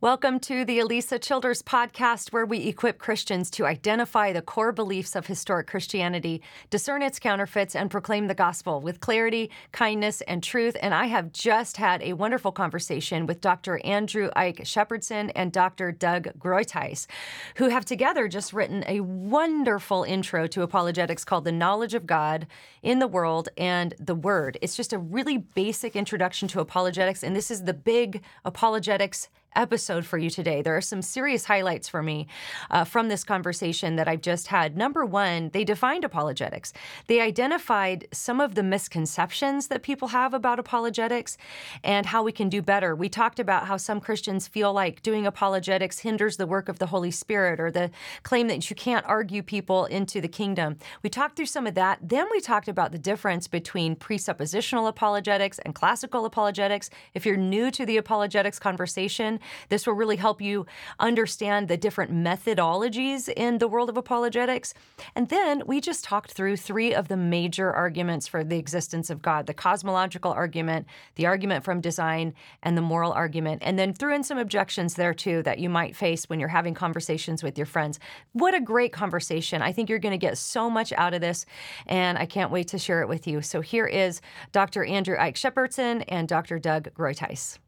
Welcome to the Alisa Childers podcast, where we equip Christians to identify the core beliefs of historic Christianity, discern its counterfeits, and proclaim the gospel with clarity, kindness, and truth. And I have just had a wonderful conversation with Dr. Andrew Ike Shepardson and Dr. Doug Groothuis, who have together just written a wonderful intro to apologetics called The Knowledge of God in the World and the Word. It's just a really basic introduction to apologetics, and this is the big apologetics episode for you today. There are some serious highlights for me uh, from this conversation that I've just had. Number one, they defined apologetics. They identified some of the misconceptions that people have about apologetics and how we can do better. We talked about how some Christians feel like doing apologetics hinders the work of the Holy Spirit or the claim that you can't argue people into the kingdom. We talked through some of that. Then we talked about the difference between presuppositional apologetics and classical apologetics. If you're new to the apologetics conversation, this will really help you understand the different methodologies in the world of apologetics. And then we just talked through three of the major arguments for the existence of God the cosmological argument, the argument from design, and the moral argument. And then threw in some objections there too that you might face when you're having conversations with your friends. What a great conversation. I think you're going to get so much out of this, and I can't wait to share it with you. So here is Dr. Andrew Ike Shepardson and Dr. Doug Groothuis.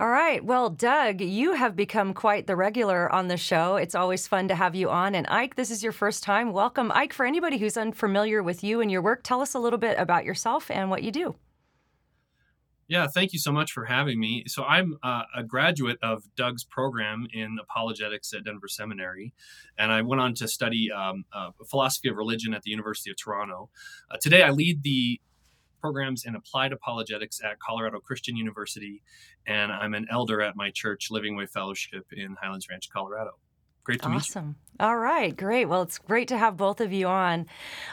All right. Well, Doug, you have become quite the regular on the show. It's always fun to have you on. And Ike, this is your first time. Welcome. Ike, for anybody who's unfamiliar with you and your work, tell us a little bit about yourself and what you do. Yeah, thank you so much for having me. So, I'm uh, a graduate of Doug's program in apologetics at Denver Seminary, and I went on to study um, uh, philosophy of religion at the University of Toronto. Uh, today, I lead the programs in applied apologetics at Colorado Christian University, and I'm an elder at my church, Living Way Fellowship in Highlands Ranch, Colorado. Great to awesome. meet you. Awesome. All right, great. Well, it's great to have both of you on.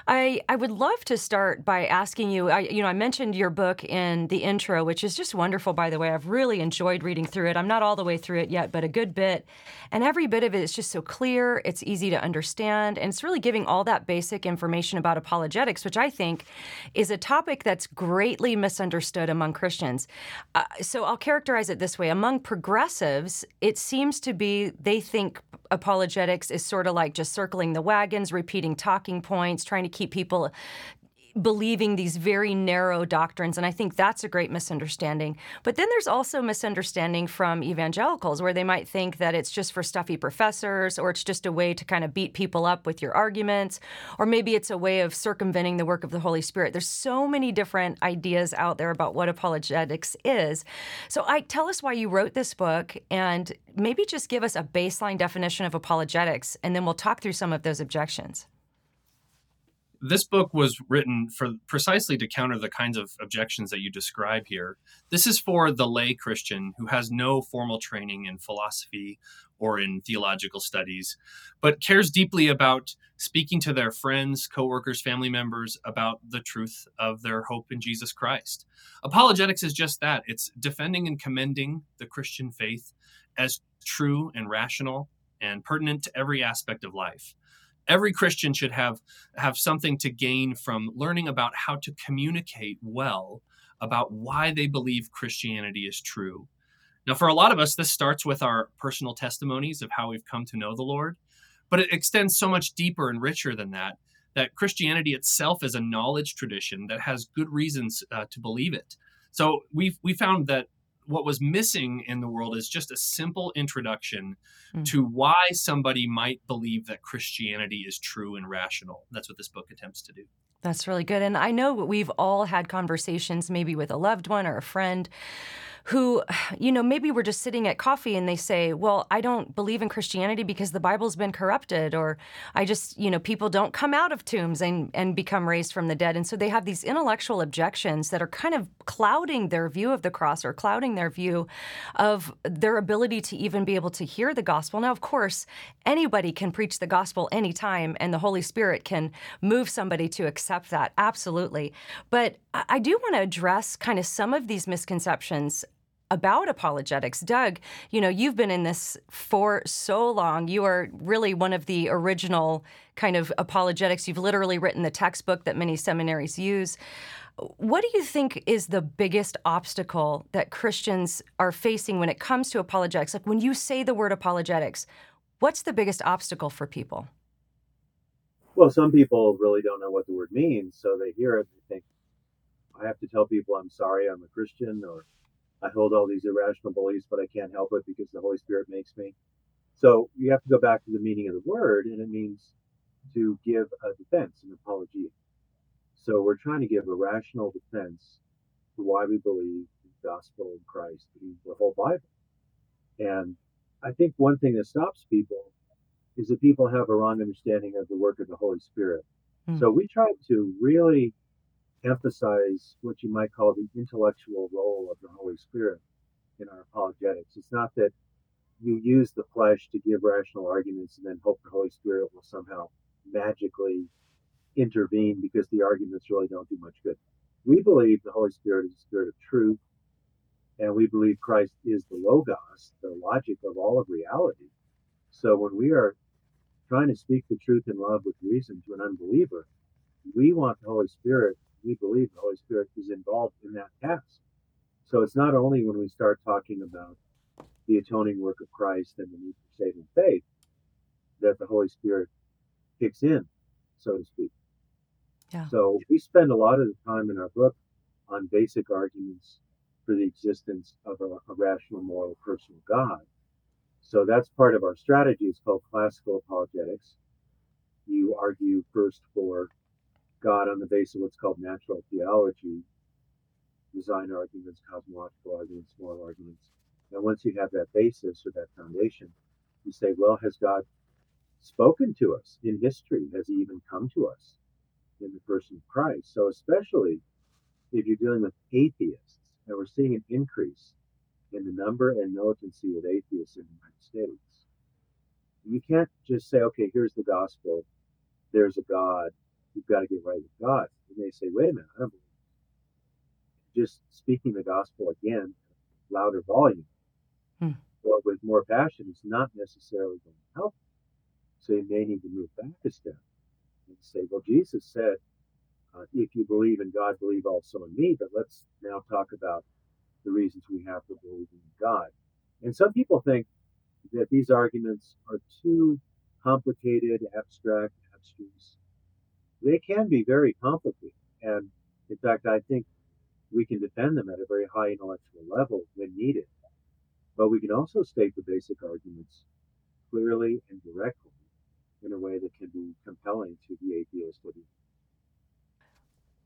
I I would love to start by asking you. I, you know, I mentioned your book in the intro, which is just wonderful. By the way, I've really enjoyed reading through it. I'm not all the way through it yet, but a good bit. And every bit of it is just so clear. It's easy to understand, and it's really giving all that basic information about apologetics, which I think is a topic that's greatly misunderstood among Christians. Uh, so I'll characterize it this way: among progressives, it seems to be they think is sort of like just circling the wagons, repeating talking points, trying to keep people believing these very narrow doctrines. And I think that's a great misunderstanding. But then there's also misunderstanding from evangelicals where they might think that it's just for stuffy professors or it's just a way to kind of beat people up with your arguments, or maybe it's a way of circumventing the work of the Holy Spirit. There's so many different ideas out there about what apologetics is. So, I tell us why you wrote this book and maybe just give us a baseline definition of apologetics, and then we'll talk through some of those objections this book was written for precisely to counter the kinds of objections that you describe here. This is for the lay Christian who has no formal training in philosophy or in theological studies, but cares deeply about speaking to their friends, coworkers, family members about the truth of their hope in Jesus Christ. Apologetics is just that. It's defending and commending the Christian faith as true and rational and pertinent to every aspect of life every christian should have have something to gain from learning about how to communicate well about why they believe christianity is true. Now for a lot of us this starts with our personal testimonies of how we've come to know the lord but it extends so much deeper and richer than that that christianity itself is a knowledge tradition that has good reasons uh, to believe it. So we we found that what was missing in the world is just a simple introduction mm. to why somebody might believe that Christianity is true and rational. That's what this book attempts to do. That's really good. And I know we've all had conversations, maybe with a loved one or a friend, who, you know, maybe we're just sitting at coffee and they say, Well, I don't believe in Christianity because the Bible's been corrupted, or I just, you know, people don't come out of tombs and, and become raised from the dead. And so they have these intellectual objections that are kind of clouding their view of the cross or clouding their view of their ability to even be able to hear the gospel. Now, of course, anybody can preach the gospel anytime, and the Holy Spirit can move somebody to accept that. Absolutely. But I do want to address kind of some of these misconceptions about apologetics. Doug, you know, you've been in this for so long. You are really one of the original kind of apologetics. You've literally written the textbook that many seminaries use. What do you think is the biggest obstacle that Christians are facing when it comes to apologetics? Like when you say the word apologetics, what's the biggest obstacle for people? Well, some people really don't know what the word means, so they hear it and think, I have to tell people I'm sorry, I'm a Christian, or I hold all these irrational beliefs, but I can't help it because the Holy Spirit makes me. So you have to go back to the meaning of the word, and it means to give a defense, an apology. So we're trying to give a rational defense to why we believe the gospel in Christ, the whole Bible. And I think one thing that stops people is that people have a wrong understanding of the work of the Holy Spirit. Mm. So we try to really emphasize what you might call the intellectual role of the Holy Spirit in our apologetics. It's not that you use the flesh to give rational arguments and then hope the Holy Spirit will somehow magically intervene because the arguments really don't do much good. We believe the Holy Spirit is the Spirit of truth, and we believe Christ is the Logos, the logic of all of reality. So when we are trying to speak the truth in love with reason to an unbeliever, we want the Holy Spirit, we believe the Holy Spirit is involved in that task. So it's not only when we start talking about the atoning work of Christ and the need for saving faith that the Holy Spirit kicks in, so to speak. Yeah. So we spend a lot of the time in our book on basic arguments for the existence of a, a rational, moral, personal God. So that's part of our strategy. It's called classical apologetics. You argue first for God on the basis of what's called natural theology, design arguments, cosmological arguments, moral arguments. And once you have that basis or that foundation, you say, well, has God spoken to us in history? Has he even come to us in the person of Christ? So, especially if you're dealing with atheists, and we're seeing an increase in the number and militancy of atheists in the United States. You can't just say, okay, here's the gospel, there's a God, you've got to get right with God. And they say, wait a minute, I don't believe just speaking the gospel again, louder volume, hmm. but with more passion is not necessarily going to help. So you may need to move back a step and say, well, Jesus said, uh, if you believe in God, believe also in me. But let's now talk about the reasons we have to believe in God. And some people think that these arguments are too complicated, abstract, abstruse. They can be very complicated. And in fact, I think we can defend them at a very high intellectual level when needed. But we can also state the basic arguments clearly and directly in a way that can be compelling to the atheist or the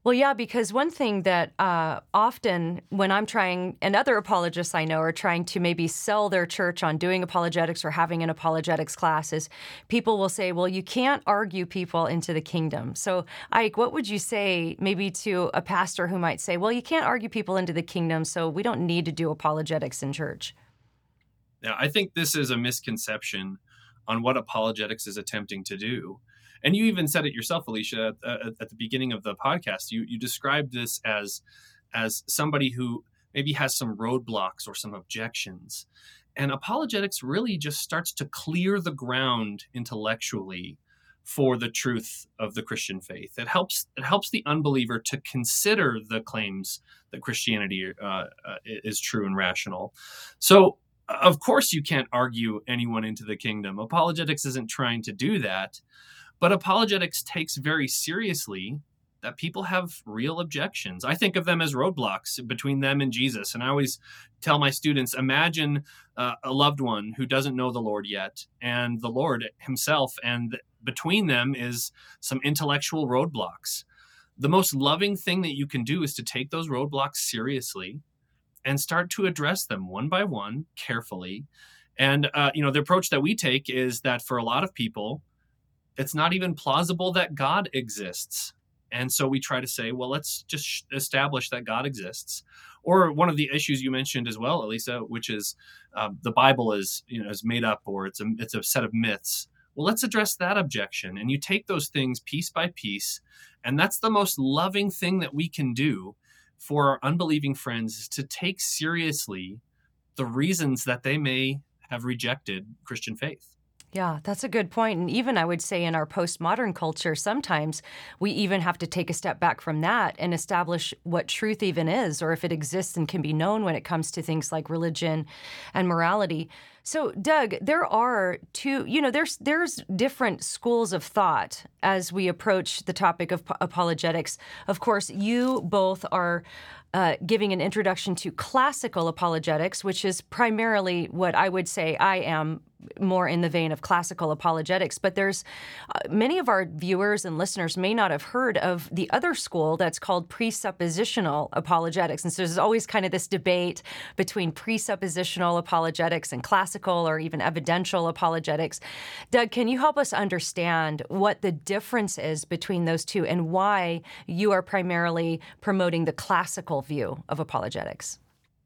well, yeah, because one thing that uh, often when I'm trying, and other apologists I know are trying to maybe sell their church on doing apologetics or having an apologetics class, is people will say, well, you can't argue people into the kingdom. So, Ike, what would you say maybe to a pastor who might say, well, you can't argue people into the kingdom, so we don't need to do apologetics in church? Yeah, I think this is a misconception on what apologetics is attempting to do and you even said it yourself, Alisa, at, at, the beginning of the podcast. You you described this as as somebody who maybe has some roadblocks or some objections, and apologetics really just starts to clear the ground intellectually for the truth of the Christian faith. It helps it helps the unbeliever to consider the claims that Christianity uh, uh, is true and rational. So of course you can't argue anyone into the kingdom. Apologetics isn't trying to do that. But apologetics takes very seriously that people have real objections. I think of them as roadblocks between them and Jesus. And I always tell my students imagine uh, a loved one who doesn't know the Lord yet, and the Lord Himself, and between them is some intellectual roadblocks. The most loving thing that you can do is to take those roadblocks seriously and start to address them one by one carefully. And, uh, you know, the approach that we take is that for a lot of people, it's not even plausible that God exists. And so we try to say, well, let's just establish that God exists. Or one of the issues you mentioned as well, Alisa, which is uh, the Bible is you know is made up or it's a it's a set of myths. Well, let's address that objection. And you take those things piece by piece, and that's the most loving thing that we can do for our unbelieving friends is to take seriously the reasons that they may have rejected Christian faith. Yeah, that's a good point. And even I would say in our postmodern culture, sometimes we even have to take a step back from that and establish what truth even is, or if it exists and can be known when it comes to things like religion and morality. So, Doug, there are two, you know, there's there's different schools of thought as we approach the topic of apologetics. Of course, you both are uh, giving an introduction to classical apologetics, which is primarily what I would say I am more in the vein of classical apologetics. But there's uh, many of our viewers and listeners may not have heard of the other school that's called presuppositional apologetics. And so there's always kind of this debate between presuppositional apologetics and classical or even evidential apologetics. Doug, can you help us understand what the difference is between those two and why you are primarily promoting the classical view of apologetics?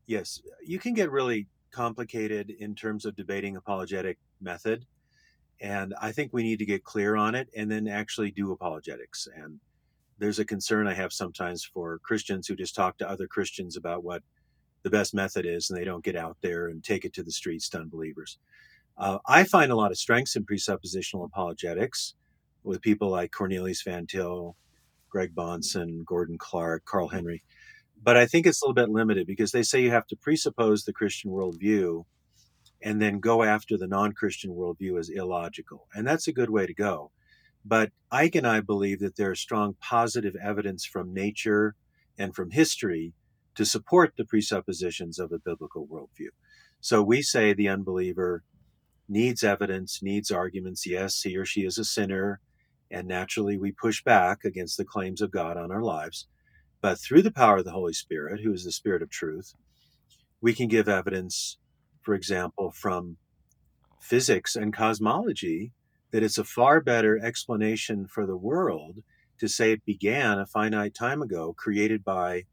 Yes, you can get really complicated in terms of debating apologetic method. And I think we need to get clear on it and then actually do apologetics. And there's a concern I have sometimes for Christians who just talk to other Christians about what the best method is and they don't get out there and take it to the streets to unbelievers. Uh, I find a lot of strengths in presuppositional apologetics with people like Cornelius Van Til, Greg Bahnsen, Gordon Clark, Carl Henry but I think it's a little bit limited because they say you have to presuppose the Christian worldview and then go after the non Christian worldview as illogical. And that's a good way to go. But Ike and I believe that there is strong positive evidence from nature and from history to support the presuppositions of a biblical worldview. So we say the unbeliever needs evidence, needs arguments. Yes, he or she is a sinner. And naturally, we push back against the claims of God on our lives. But through the power of the Holy Spirit, who is the Spirit of truth, we can give evidence, for example, from physics and cosmology, that it's a far better explanation for the world to say it began a finite time ago, created by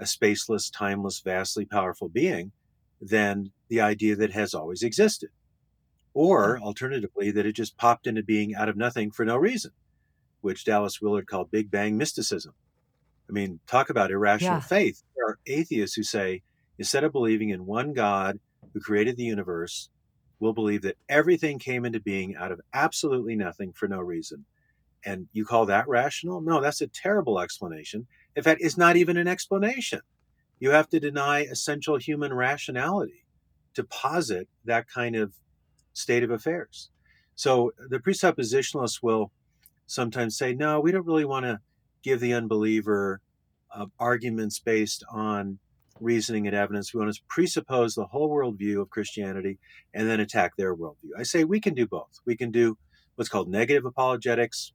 a spaceless, timeless, vastly powerful being, than the idea that has always existed. Or alternatively, that it just popped into being out of nothing for no reason, which Dallas Willard called Big Bang mysticism. I mean, talk about irrational yeah. faith. There are atheists who say, instead of believing in one God who created the universe, we'll believe that everything came into being out of absolutely nothing for no reason. And you call that rational? No, that's a terrible explanation. In fact, it's not even an explanation. You have to deny essential human rationality to posit that kind of state of affairs. So the presuppositionalists will sometimes say, no, we don't really want to give the unbeliever uh, arguments based on reasoning and evidence. We want to presuppose the whole worldview of Christianity and then attack their worldview. I say we can do both. We can do what's called negative apologetics.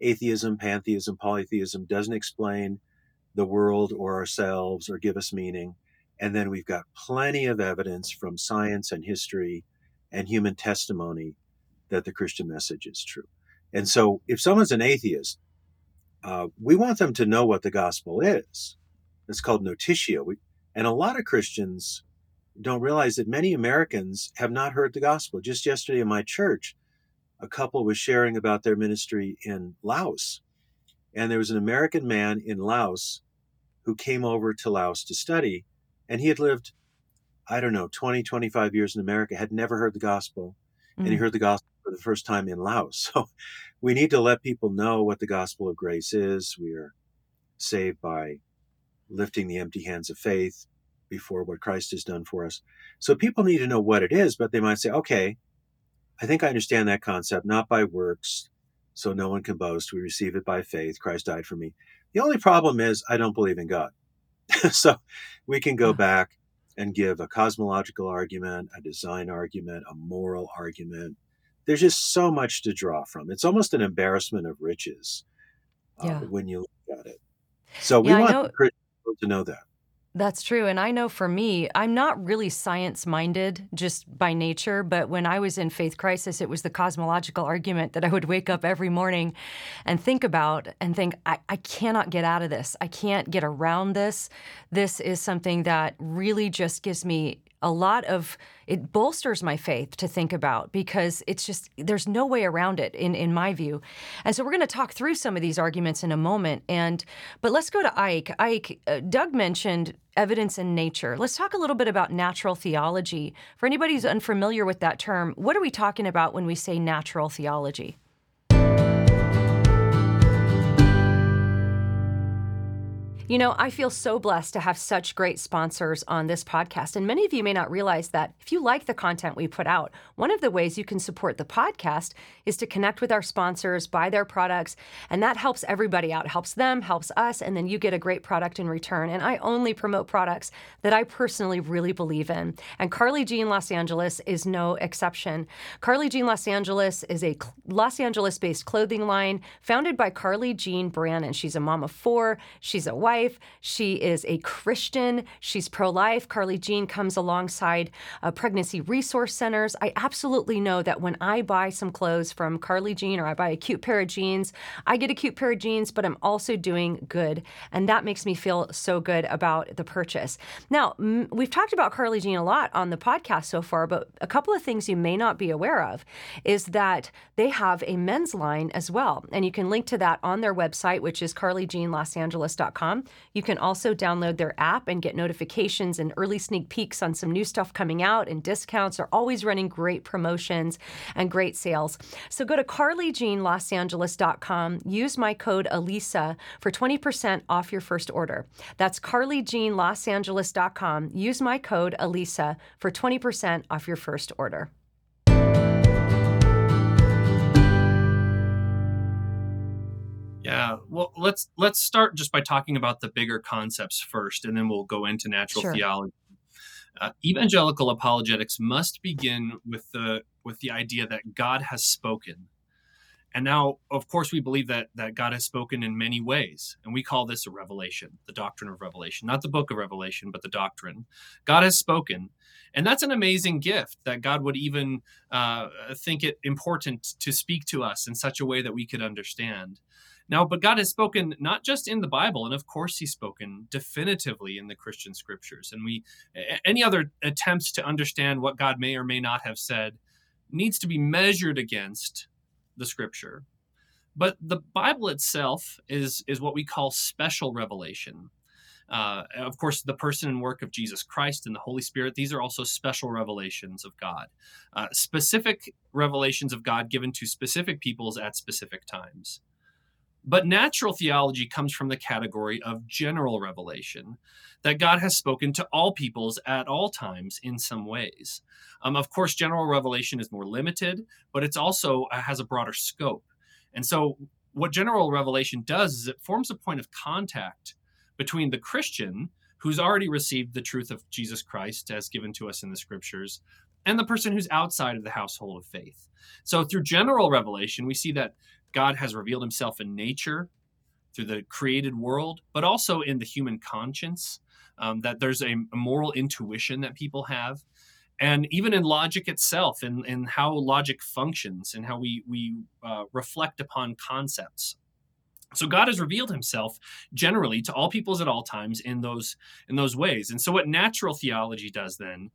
Atheism, pantheism, polytheism doesn't explain the world or ourselves or give us meaning. And then we've got plenty of evidence from science and history and human testimony that the Christian message is true. And so if someone's an atheist, uh, we want them to know what the gospel is. It's called notitia. We, and a lot of Christians don't realize that many Americans have not heard the gospel. Just yesterday in my church, a couple was sharing about their ministry in Laos. And there was an American man in Laos who came over to Laos to study. And he had lived, I don't know, 20, 25 years in America, had never heard the gospel. Mm. And he mm. heard the gospel for the first time in Laos. So we need to let people know what the gospel of grace is. We are saved by lifting the empty hands of faith before what Christ has done for us. So people need to know what it is, but they might say, okay, I think I understand that concept, not by works, so no one can boast. We receive it by faith. Christ died for me. The only problem is I don't believe in God. so we can go mm. back and give a cosmological argument, a design argument, a moral argument, there's just so much to draw from. It's almost an embarrassment of riches uh, yeah. when you look at it. So we yeah, want people to know that. That's true. And I know for me, I'm not really science minded just by nature, but when I was in faith crisis, it was the cosmological argument that I would wake up every morning and think about and think, I, I cannot get out of this. I can't get around this. This is something that really just gives me a lot of it bolsters my faith to think about because it's just there's no way around it in in my view. And so we're going to talk through some of these arguments in a moment. And but let's go to Ike. Ike, uh, Doug mentioned evidence in nature. Let's talk a little bit about natural theology. For anybody who's unfamiliar with that term, what are we talking about when we say natural theology? You know, I feel so blessed to have such great sponsors on this podcast. And many of you may not realize that if you like the content we put out, one of the ways you can support the podcast is to connect with our sponsors, buy their products, and that helps everybody out. Helps them, helps us, and then you get a great product in return. And I only promote products that I personally really believe in. And Carly Jean Los Angeles is no exception. Carly Jean Los Angeles is a Los Angeles based clothing line founded by Carly Jean Brannon. She's a mom of four, she's a wife life. She is a Christian. She's pro life. Carly Jean comes alongside uh, pregnancy resource centers. I absolutely know that when I buy some clothes from Carly Jean or I buy a cute pair of jeans, I get a cute pair of jeans, but I'm also doing good. And that makes me feel so good about the purchase. Now, m- we've talked about Carly Jean a lot on the podcast so far, but a couple of things you may not be aware of is that they have a men's line as well. And you can link to that on their website, which is carlyjeanlosangeles.com. You can also download their app and get notifications and early sneak peeks on some new stuff coming out and discounts. They're always running great promotions and great sales. So go to carlyjeanlosangeles.com, use my code Alisa for 20% off your first order. That's carlyjeanlosangeles.com. Use my code Alisa for 20% off your first order. Yeah, well, let's let's start just by talking about the bigger concepts first, and then we'll go into natural sure. theology. Uh, evangelical apologetics must begin with the with the idea that God has spoken, and now, of course, we believe that that God has spoken in many ways, and we call this a revelation, the doctrine of revelation, not the book of Revelation, but the doctrine. God has spoken, and that's an amazing gift that God would even uh, think it important to speak to us in such a way that we could understand. Now, but God has spoken not just in the Bible, and of course, He's spoken definitively in the Christian scriptures. And we, any other attempts to understand what God may or may not have said needs to be measured against the scripture. But the Bible itself is, is what we call special revelation. Uh, of course, the person and work of Jesus Christ and the Holy Spirit, these are also special revelations of God, uh, specific revelations of God given to specific peoples at specific times. But natural theology comes from the category of general revelation, that God has spoken to all peoples at all times in some ways. Um, of course, general revelation is more limited, but it's also uh, has a broader scope. And so, what general revelation does is it forms a point of contact between the Christian, who's already received the truth of Jesus Christ as given to us in the scriptures, and the person who's outside of the household of faith. So, through general revelation, we see that God has revealed himself in nature through the created world, but also in the human conscience, um, that there's a, moral intuition that people have. And even in logic itself, in, in how logic functions and how we, we uh, reflect upon concepts. So God has revealed himself generally to all peoples at all times in those in those ways. And so what natural theology does then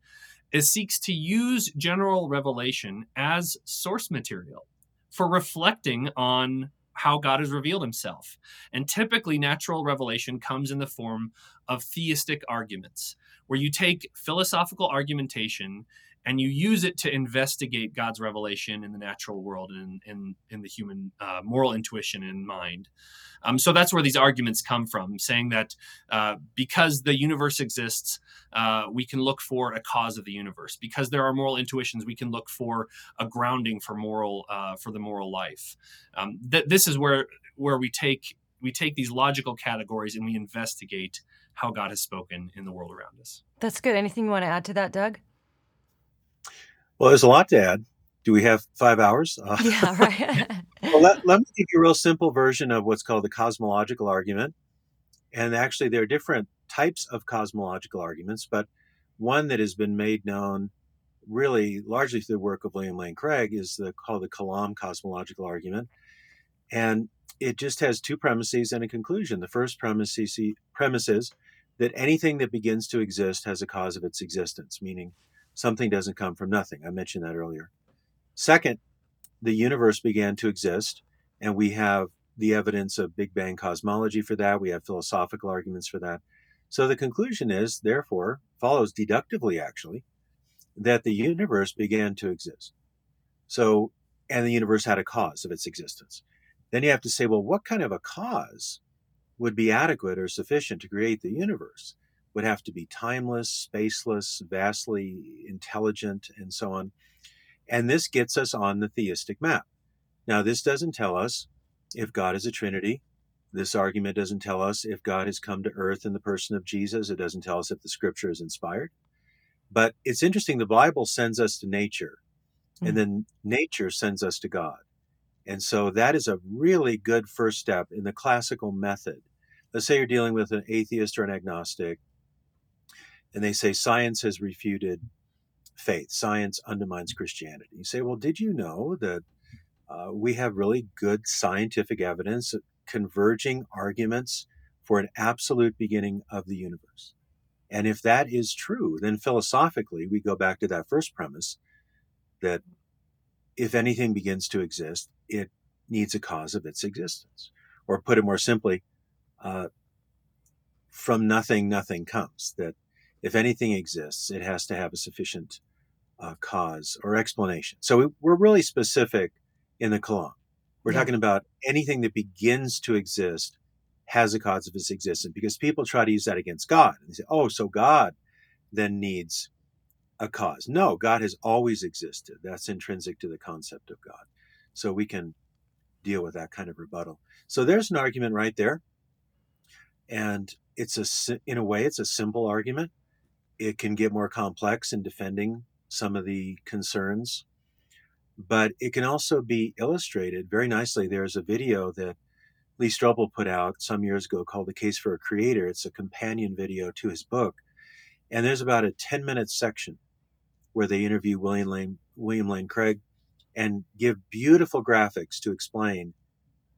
is seeks to use general revelation as source material for reflecting on how God has revealed himself. And typically, natural revelation comes in the form of theistic arguments, where you take philosophical argumentation and you use it to investigate God's revelation in the natural world and in, in the human uh, moral intuition and mind. Um, so that's where these arguments come from, saying that uh, because the universe exists, uh, we can look for a cause of the universe. Because there are moral intuitions, we can look for a grounding for moral uh, for the moral life. Um, th- this is where where we take we take these logical categories and we investigate how God has spoken in the world around us. That's good. Anything you want to add to that, Doug? Well, there's a lot to add. Do we have five hours? Uh, yeah, right. well, let, let me give you a real simple version of what's called the cosmological argument. And actually, there are different types of cosmological arguments, but one that has been made known really largely through the work of William Lane Craig is the called the Kalam cosmological argument. And it just has two premises and a conclusion. The first premise, premise is that anything that begins to exist has a cause of its existence, meaning something doesn't come from nothing. I mentioned that earlier. Second, the universe began to exist, and we have the evidence of Big Bang cosmology for that. We have philosophical arguments for that. So the conclusion is, therefore, follows deductively, actually, that the universe began to exist. So, and the universe had a cause of its existence. Then you have to say, well, what kind of a cause would be adequate or sufficient to create the universe? Would have to be timeless, spaceless, vastly intelligent, and so on. And this gets us on the theistic map. Now, this doesn't tell us if God is a Trinity. This argument doesn't tell us if God has come to earth in the person of Jesus. It doesn't tell us if the scripture is inspired. But it's interesting, the Bible sends us to nature, mm-hmm. and hmm. then nature sends us to God. And so that is a really good first step in the classical method. Let's say you're dealing with an atheist or an agnostic, and they say science has refuted faith, science undermines Christianity. You say, well, did you know that uh, we have really good scientific evidence, converging arguments for an absolute beginning of the universe? And if that is true, then philosophically, we go back to that first premise that if anything begins to exist, it needs a cause of its existence. Or put it more simply, uh, from nothing, nothing comes. That if anything exists, it has to have a sufficient uh, cause or explanation. So we, we're really specific in the Kalam. We're yeah. talking about anything that begins to exist has a cause of its existence because people try to use that against God. And they say, oh, so God then needs a cause. No, God has always existed. That's intrinsic to the concept of God. So we can deal with that kind of rebuttal. So there's an argument right there. And it's a, in a way, it's a simple argument. It can get more complex in defending some of the concerns, but it can also be illustrated very nicely. There's a video that Lee Strobel put out some years ago called The Case for a Creator. It's a companion video to his book. And there's about a 10 minute section where they interview William Lane, William Lane Craig and give beautiful graphics to explain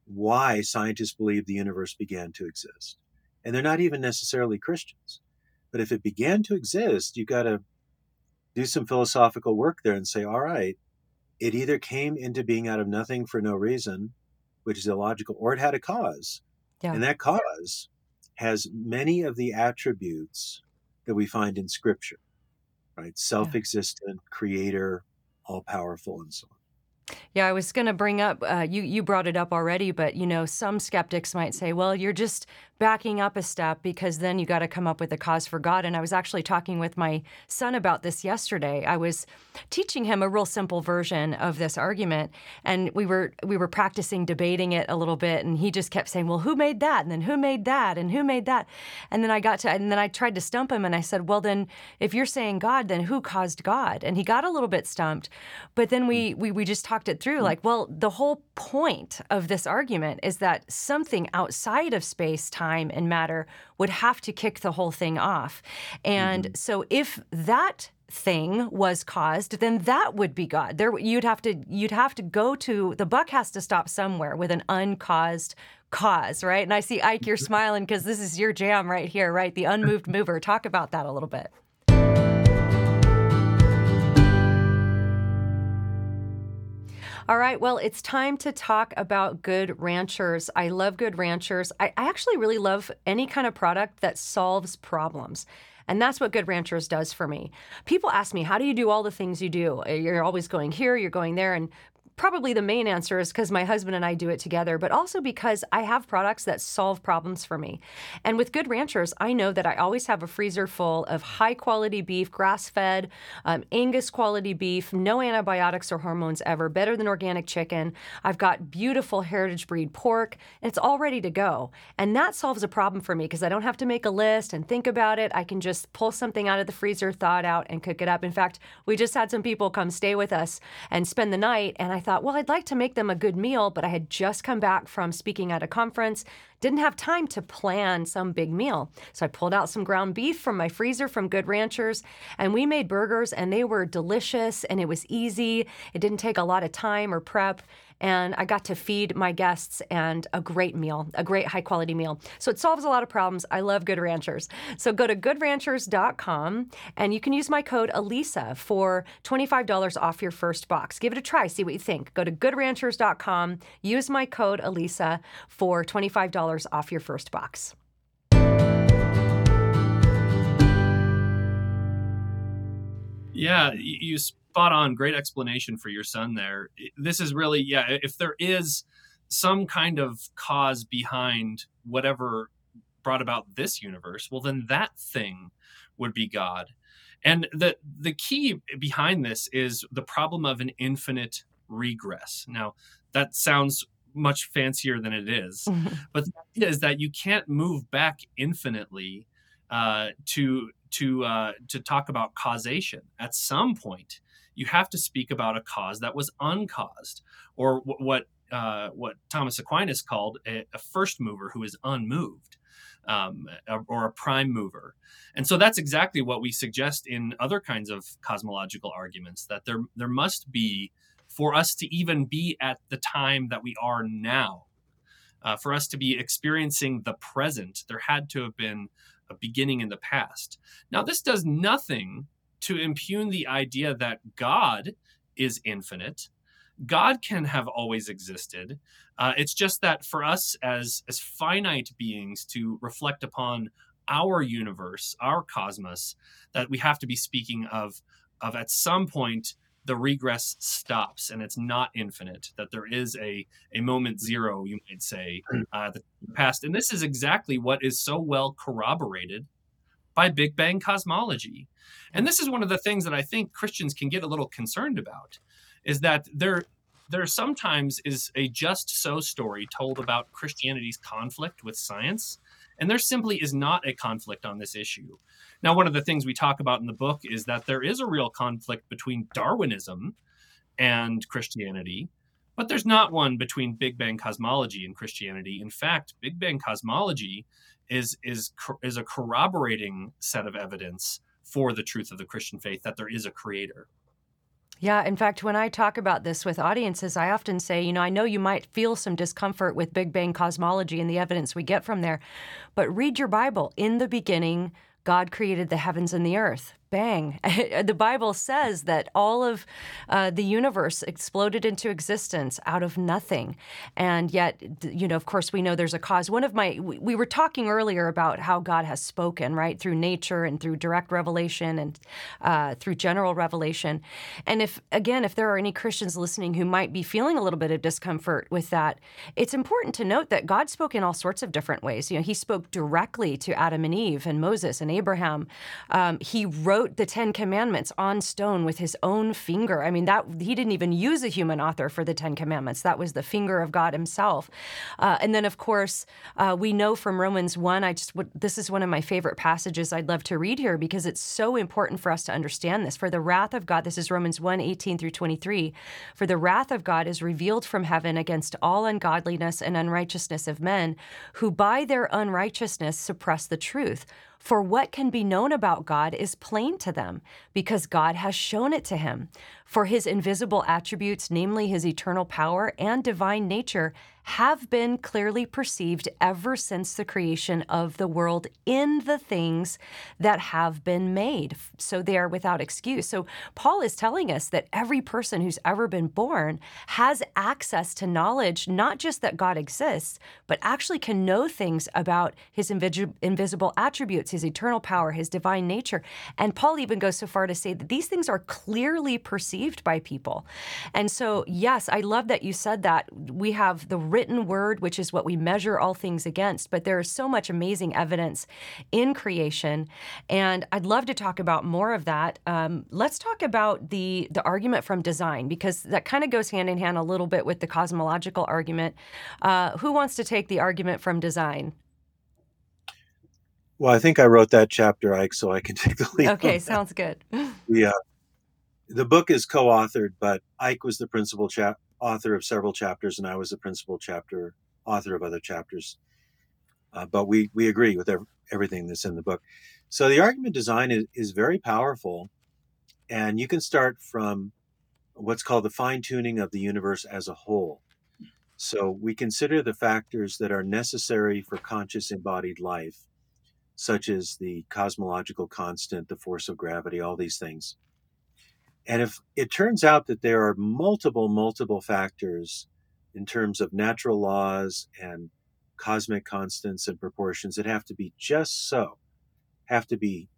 why scientists believe the universe began to exist. And they're not even necessarily Christians. But if it began to exist, you've got to do some philosophical work there and say, all right, it either came into being out of nothing for no reason, which is illogical, or it had a cause. Yeah. And that cause has many of the attributes that we find in scripture, right? Self existent, yeah. creator, all powerful, and so on. Yeah, I was going to bring up uh, you. You brought it up already, but you know, some skeptics might say, "Well, you're just backing up a step because then you got to come up with a cause for God." And I was actually talking with my son about this yesterday. I was teaching him a real simple version of this argument, and we were we were practicing debating it a little bit, and he just kept saying, "Well, who made that? And then who made that? And who made that?" And then I got to, and then I tried to stump him, and I said, "Well, then if you're saying God, then who caused God?" And he got a little bit stumped, but then we hmm. we we just talked it through, hmm. like, well, the whole point of this argument is that something outside of space, time, and matter would have to kick the whole thing off. And mm-hmm. so if that thing was caused then that would be god there you'd have to you'd have to go to the buck has to stop somewhere with an uncaused cause right and i see ike you're mm-hmm. smiling because this is your jam right here right the unmoved mover talk about that a little bit All right, well, it's time to talk about Good Ranchers. I love Good Ranchers. I, I actually really love any kind of product that solves problems. And that's what Good Ranchers does for me. People ask me, how do you do all the things you do? You're always going here, you're going there. And probably the main answer is because my husband and I do it together, but also because I have products that solve problems for me. And with Good Ranchers, I know that I always have a freezer full of high quality beef, grass fed, um, Angus quality beef, no antibiotics or hormones ever, better than organic chicken. I've got beautiful heritage breed pork, and it's all ready to go. And that solves a problem for me because I don't have to make a list and think about it. I can just pull something out of the freezer, thaw it out, and cook it up. In fact, we just had some people come stay with us and spend the night, and I thought, well, I'd like to make them a good meal, but I had just come back from speaking at a conference, didn't have time to plan some big meal. So I pulled out some ground beef from my freezer from Good Ranchers, and we made burgers, and they were delicious, and it was easy. It didn't take a lot of time or prep. And I got to feed my guests and a great meal, a great high quality meal. So it solves a lot of problems. I love Good Ranchers. So go to goodranchers.com and you can use my code Alisa for $25 off your first box. Give it a try, see what you think. Go to goodranchers.com, use my code Alisa for $25 off your first box. Yeah, you spot on. Great explanation for your son there. This is really, yeah, if there is some kind of cause behind whatever brought about this universe, well, then that thing would be God. And the the key behind this is the problem of an infinite regress. Now, that sounds much fancier than it is, but the idea is that you can't move back infinitely uh, to to uh, to talk about causation. At some point, you have to speak about a cause that was uncaused, or w- what uh, what Thomas Aquinas called a, a, first mover who is unmoved, um, or a prime mover. And so that's exactly what we suggest in other kinds of cosmological arguments that there there must be for us to even be at the time that we are now, uh, for us to be experiencing the present, there had to have been a beginning in the past. Now, this does nothing to impugn the idea that God is infinite. God can have always existed. Uh, it's just that for us as as finite beings to reflect upon our universe, our cosmos, that we have to be speaking of of at some point the regress stops and it's not infinite that there is a a moment zero you might say hmm. uh, the past and this is exactly what is so well corroborated by big bang cosmology. And this is one of the things that i think christians can get a little concerned about is that there there sometimes is a just so story told about christianity's conflict with science and there simply is not a conflict on this issue. Now, one of the things we talk about in the book is that there is a real conflict between Darwinism and Christianity, but there's not one between Big Bang cosmology and Christianity. In fact, Big Bang cosmology is is is a corroborating set of evidence for the truth of the Christian faith that there is a creator. Yeah, in fact, when I talk about this with audiences, I often say, you know, I know you might feel some discomfort with Big Bang cosmology and the evidence we get from there, but read your Bible. In the beginning, God created the heavens and the earth bang. the Bible says that all of uh, the universe exploded into existence out of nothing. And yet, you know, of course, we know there's a cause. One of my, we were talking earlier about how God has spoken, right, through nature and through direct revelation and uh, through general revelation. And if, again, if there are any Christians listening who might be feeling a little bit of discomfort with that, it's important to note that God spoke in all sorts of different ways. You know, He spoke directly to Adam and Eve and Moses and Abraham. Um, he wrote wrote the Ten Commandments on stone with his own finger. I mean, that he didn't even use a human author for the Ten Commandments. That was the finger of God Himself. Uh, and then, of course, uh, we know from Romans one. I just this is one of my favorite passages I'd love to read here because it's so important for us to understand this. For the wrath of God, this is Romans 1, 18 through 23. For the wrath of God is revealed from heaven against all ungodliness and unrighteousness of men, who by their unrighteousness suppress the truth. For what can be known about God is plain to them, because God has shown it to him. For his invisible attributes, namely his eternal power and divine nature, have been clearly perceived ever since the creation of the world in the things that have been made. So they are without excuse. So Paul is telling us that every person who's ever been born has access to knowledge, not just that God exists, but actually can know things about his invisible attributes, his eternal power, his divine nature. And Paul even goes so far to say that these things are clearly perceived by people. And so, yes, I love that you said that. We have the written word, which is what we measure all things against. But there is so much amazing evidence in creation, and I'd love to talk about more of that. Um, let's talk about the the argument from design because that kind of goes hand in hand a little bit with the cosmological argument. Uh, who wants to take the argument from design? Well, I think I wrote that chapter, Ike, so I can take the lead. Okay, sounds good. Yeah. The book is co-authored, but Ike was the principal chap author of several chapters, and I was the principal chapter author of other chapters. Uh, but we we agree with ev- everything that's in the book. So the argument design is, is very powerful, and you can start from what's called the fine tuning of the universe as a whole. So we consider the factors that are necessary for conscious embodied life, such as the cosmological constant, the force of gravity, all these things. And if it turns out that there are multiple, multiple factors in terms of natural laws and cosmic constants and proportions that have to be just so, have to be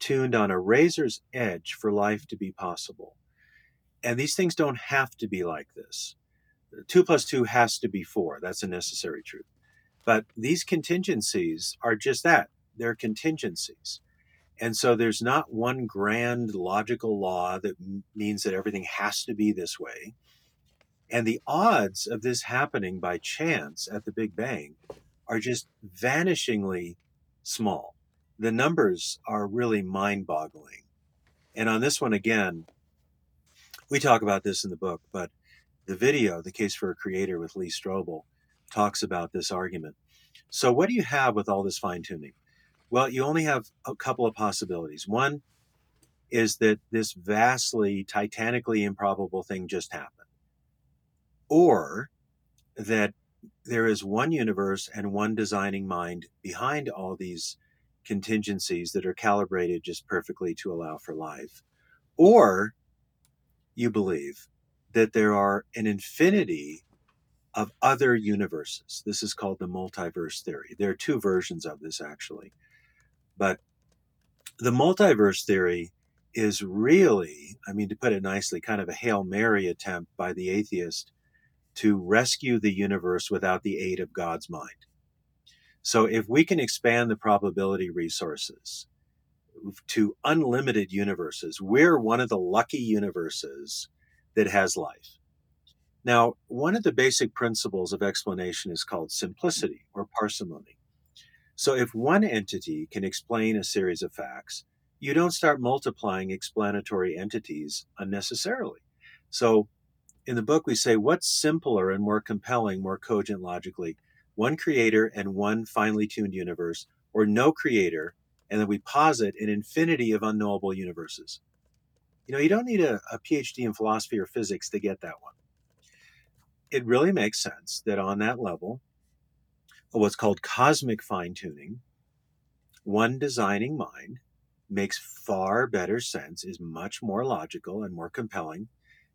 tuned on a razor's edge for life to be possible. And these things don't have to be like this. Two plus two has to be four. That's a necessary truth. But these contingencies are just that they're contingencies. And so there's not one grand logical law that m- means that everything has to be this way. And the odds of this happening by chance at the Big Bang are just vanishingly small. The numbers are really mind boggling. And on this one, again, we talk about this in the book, but the video, The Case for a Creator with Lee Strobel, talks about this argument. So, what do you have with all this fine tuning? Well, you only have a couple of possibilities. One is that this vastly, titanically improbable thing just happened or that there is one universe and one designing mind behind all these contingencies that are calibrated just perfectly to allow for life. Or you believe that there are an infinity of other universes. This is called the multiverse theory. There are two versions of this, actually. But the multiverse theory is really, I mean, to put it nicely, kind of a Hail Mary attempt by the atheist to rescue the universe without the aid of God's mind. So if we can expand the probability resources to unlimited universes, we're one of the lucky universes that has life. Now, one of the basic principles of explanation is called simplicity or parsimony. So if one entity can explain a series of facts, you don't start multiplying explanatory entities unnecessarily. So in the book, we say what's simpler and more compelling, more cogent logically, one creator and one finely tuned universe, or no creator, and then we posit an infinity of unknowable universes. You know, you don't need a, a PhD in philosophy or physics to get that one. It really makes sense that on that level, what's called cosmic fine tuning, one designing mind makes far better sense, is much more logical and more compelling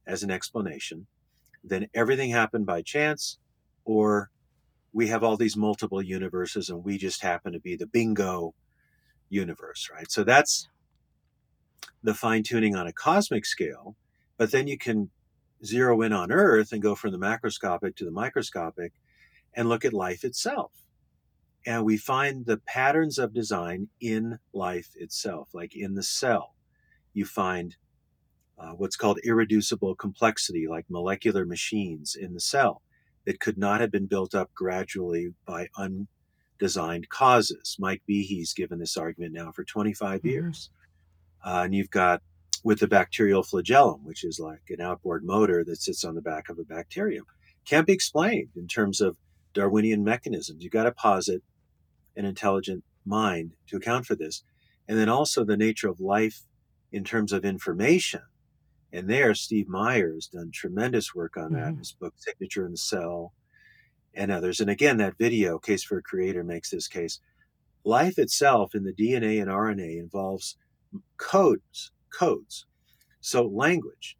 as an explanation, than everything happened by chance, or we have all these multiple universes and we just happen to be the bingo universe, right? So that's the fine tuning on a cosmic scale. But then you can zero in on Earth and go from the macroscopic to the microscopic and look at life itself. And we find the patterns of design in life itself, like in the cell. You find uh, what's called irreducible complexity, like molecular machines in the cell that could not have been built up gradually by undesigned causes. Mike Behe's given this argument now for 25 mm-hmm. years. Uh, and you've got with the bacterial flagellum, which is like an outboard motor that sits on the back of a bacterium, can't be explained in terms of Darwinian mechanisms. You've got to posit an intelligent mind to account for this. And then also the nature of life in terms of information and there, Steve Meyer has done tremendous work on that mm-hmm. in his book, Signature in the Cell, and others. And again, that video, Case for a Creator, makes this case. Life itself in the DNA and RNA involves codes, codes. So, language.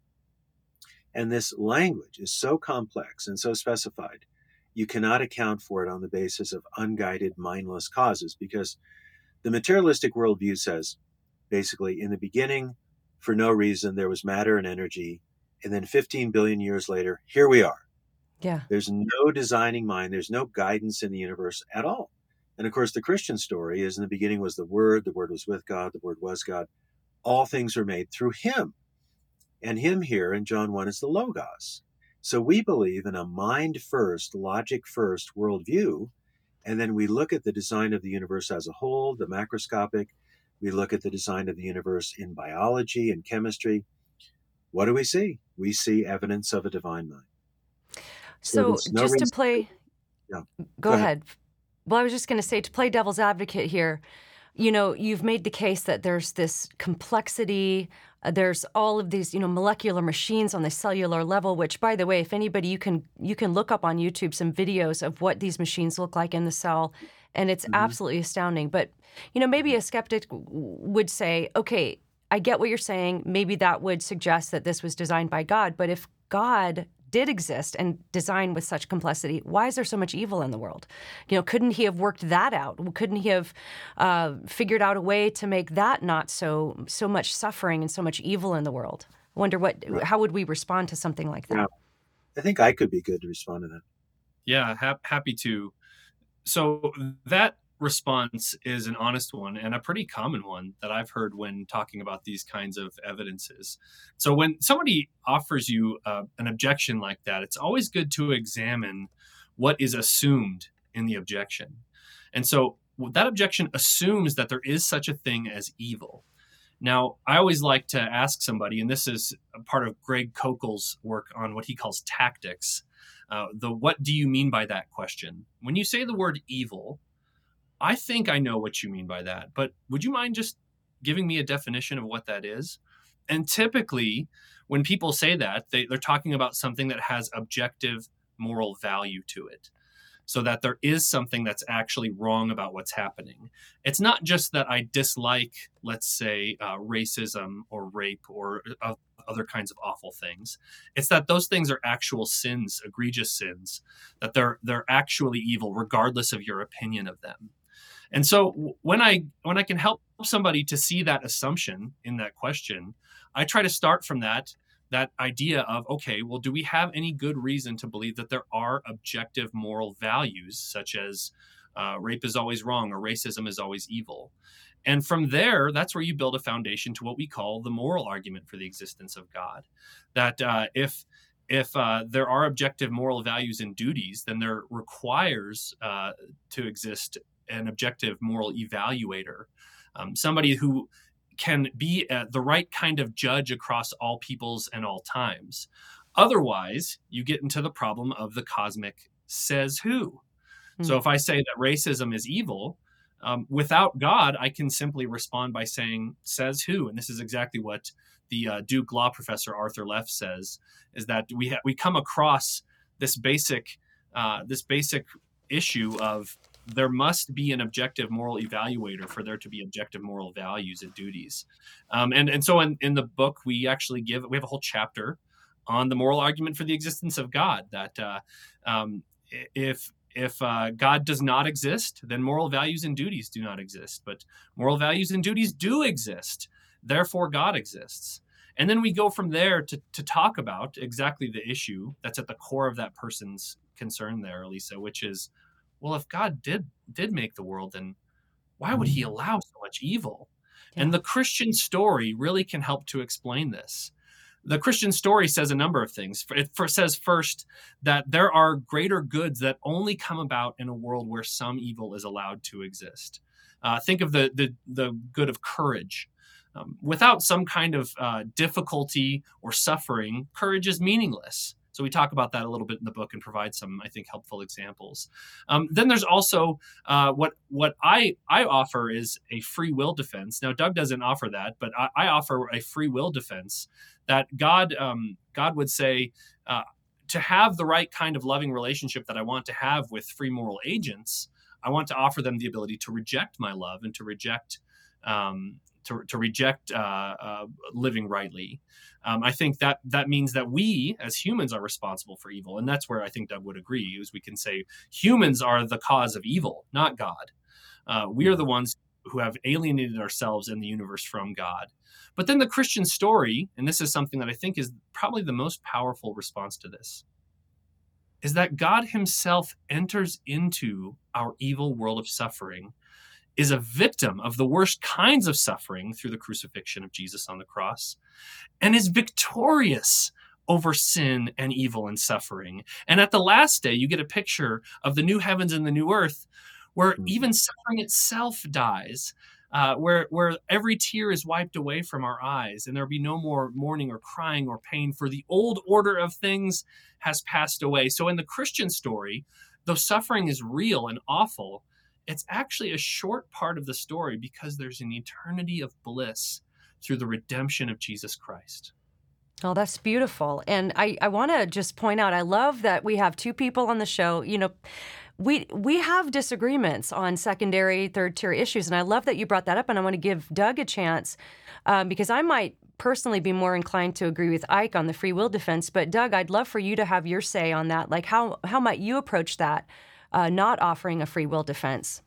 And this language is so complex and so specified, you cannot account for it on the basis of unguided, mindless causes because the materialistic worldview says basically, in the beginning, for no reason. There was matter and energy. And then 15 billion years later, here we are. Yeah. There's no designing mind, there's no guidance in the universe at all. And of course, the Christian story is in the beginning was the Word, the Word was with God, the Word was God. All things were made through Him. And Him here in John 1 is the Logos. So we believe in a mind first, logic first worldview. And then we look at the design of the universe as a whole, the macroscopic, we look at the design of the universe in biology and chemistry. What do we see? We see evidence of a divine mind. So, so no just to play, yeah. go, go ahead. ahead. Well, I was just going to say to play devil's advocate here, you know, you've made the case that there's this complexity. Uh, there's all of these, you know, molecular machines on the cellular level. Which, by the way, if anybody, you can you can look up on YouTube some videos of what these machines look like in the cell, and it's mm-hmm. absolutely astounding. But you know, maybe a skeptic would say, okay, I get what you're saying. Maybe that would suggest that this was designed by God. But if God did exist and design with such complexity, why is there so much evil in the world? You know, couldn't he have worked that out? Couldn't he have uh, figured out a way to make that not so so much suffering and so much evil in the world? I wonder what right. how would we respond to something like that? Yeah. I think I could be good to respond to that. Yeah, ha- happy to. So that response is an honest one and a pretty common one that I've heard when talking about these kinds of evidences. So, when somebody offers you uh, an objection like that, it's always good to examine what is assumed in the objection. And so, that objection assumes that there is such a thing as evil. Now, I always like to ask somebody, and this is part of Greg Koukl's work on what he calls tactics. Uh, the what do you mean by that question? When you say the word evil, I think I know what you mean by that, but would you mind just giving me a definition of what that is? And typically, when people say that, they, they're talking about something that has objective moral value to it. So that there is something that's actually wrong about what's happening. It's not just that I dislike, let's say, uh, racism or rape or uh, other kinds of awful things. It's that those things are actual sins, egregious sins, that they're they're actually evil, regardless of your opinion of them. And so when I when I can help somebody to see that assumption in that question, I try to start from that that idea of okay, well, do we have any good reason to believe that there are objective moral values such as uh, rape is always wrong or racism is always evil? And from there, that's where you build a foundation to what we call the moral argument for the existence of God. That uh, if if uh, there are objective moral values and duties, then there requires uh, to exist an objective moral evaluator, um, somebody who can be a, the right kind of judge across all peoples and all times. Otherwise, you get into the problem of the cosmic says who. Mm. So if I say that racism is evil, um, without God, I can simply respond by saying says who, and this is exactly what the uh, Duke law professor Arthur Leff says: is that we ha- we come across this basic uh, this basic issue of there must be an objective moral evaluator for there to be objective moral values and duties. Um, and, and so in, in the book, we actually give, we have a whole chapter on the moral argument for the existence of God that uh, um, if, if uh, God does not exist, then moral values and duties do not exist. But moral values and duties do exist. Therefore, God exists. And then we go from there to, to talk about exactly the issue that's at the core of that person's concern there, Alisa, which is well, if God did did make the world, then why would He mm. allow so much evil? Yeah. And the Christian story really can help to explain this. The Christian story says a number of things. It says first that there are greater goods that only come about in a world where some evil is allowed to exist. Uh, think of the, the, the good of courage. Um, without some kind of uh, difficulty or suffering, courage is meaningless. So we talk about that a little bit in the book and provide some, I think, helpful examples. Um, then there's also uh, what what I I offer is a free will defense. Now Doug doesn't offer that, but I, I offer a free will defense that God um, God would say. Uh, to have the right kind of loving relationship that I want to have with free moral agents, I want to offer them the ability to reject my love and to reject um, to, to reject uh, uh, living rightly. Um, I think that that means that we as humans are responsible for evil, and that's where I think Doug would agree. Is we can say humans are the cause of evil, not God. Uh, we are the ones who have alienated ourselves in the universe from God. But then the Christian story, and this is something that I think is probably the most powerful response to this, is that God Himself enters into our evil world of suffering is a victim of the worst kinds of suffering through the crucifixion of Jesus on the cross and is victorious over sin and evil and suffering. And at the last day, you get a picture of the new heavens and the new earth where mm-hmm. even suffering itself dies. Uh, where where every tear is wiped away from our eyes, and there'll be no more mourning or crying or pain, for the old order of things has passed away. So in the Christian story, though suffering is real and awful, it's actually a short part of the story because there's an eternity of bliss through the redemption of Jesus Christ. Oh, that's beautiful. And I, I want to just point out, I love that we have two people on the show. You know, we we have disagreements on secondary, third tier issues, and I love that you brought that up. And I want to give Doug a chance um, because I might personally be more inclined to agree with Ike on the free will defense. But Doug, I'd love for you to have your say on that. Like, how how might you approach that, uh, not offering a free will defense?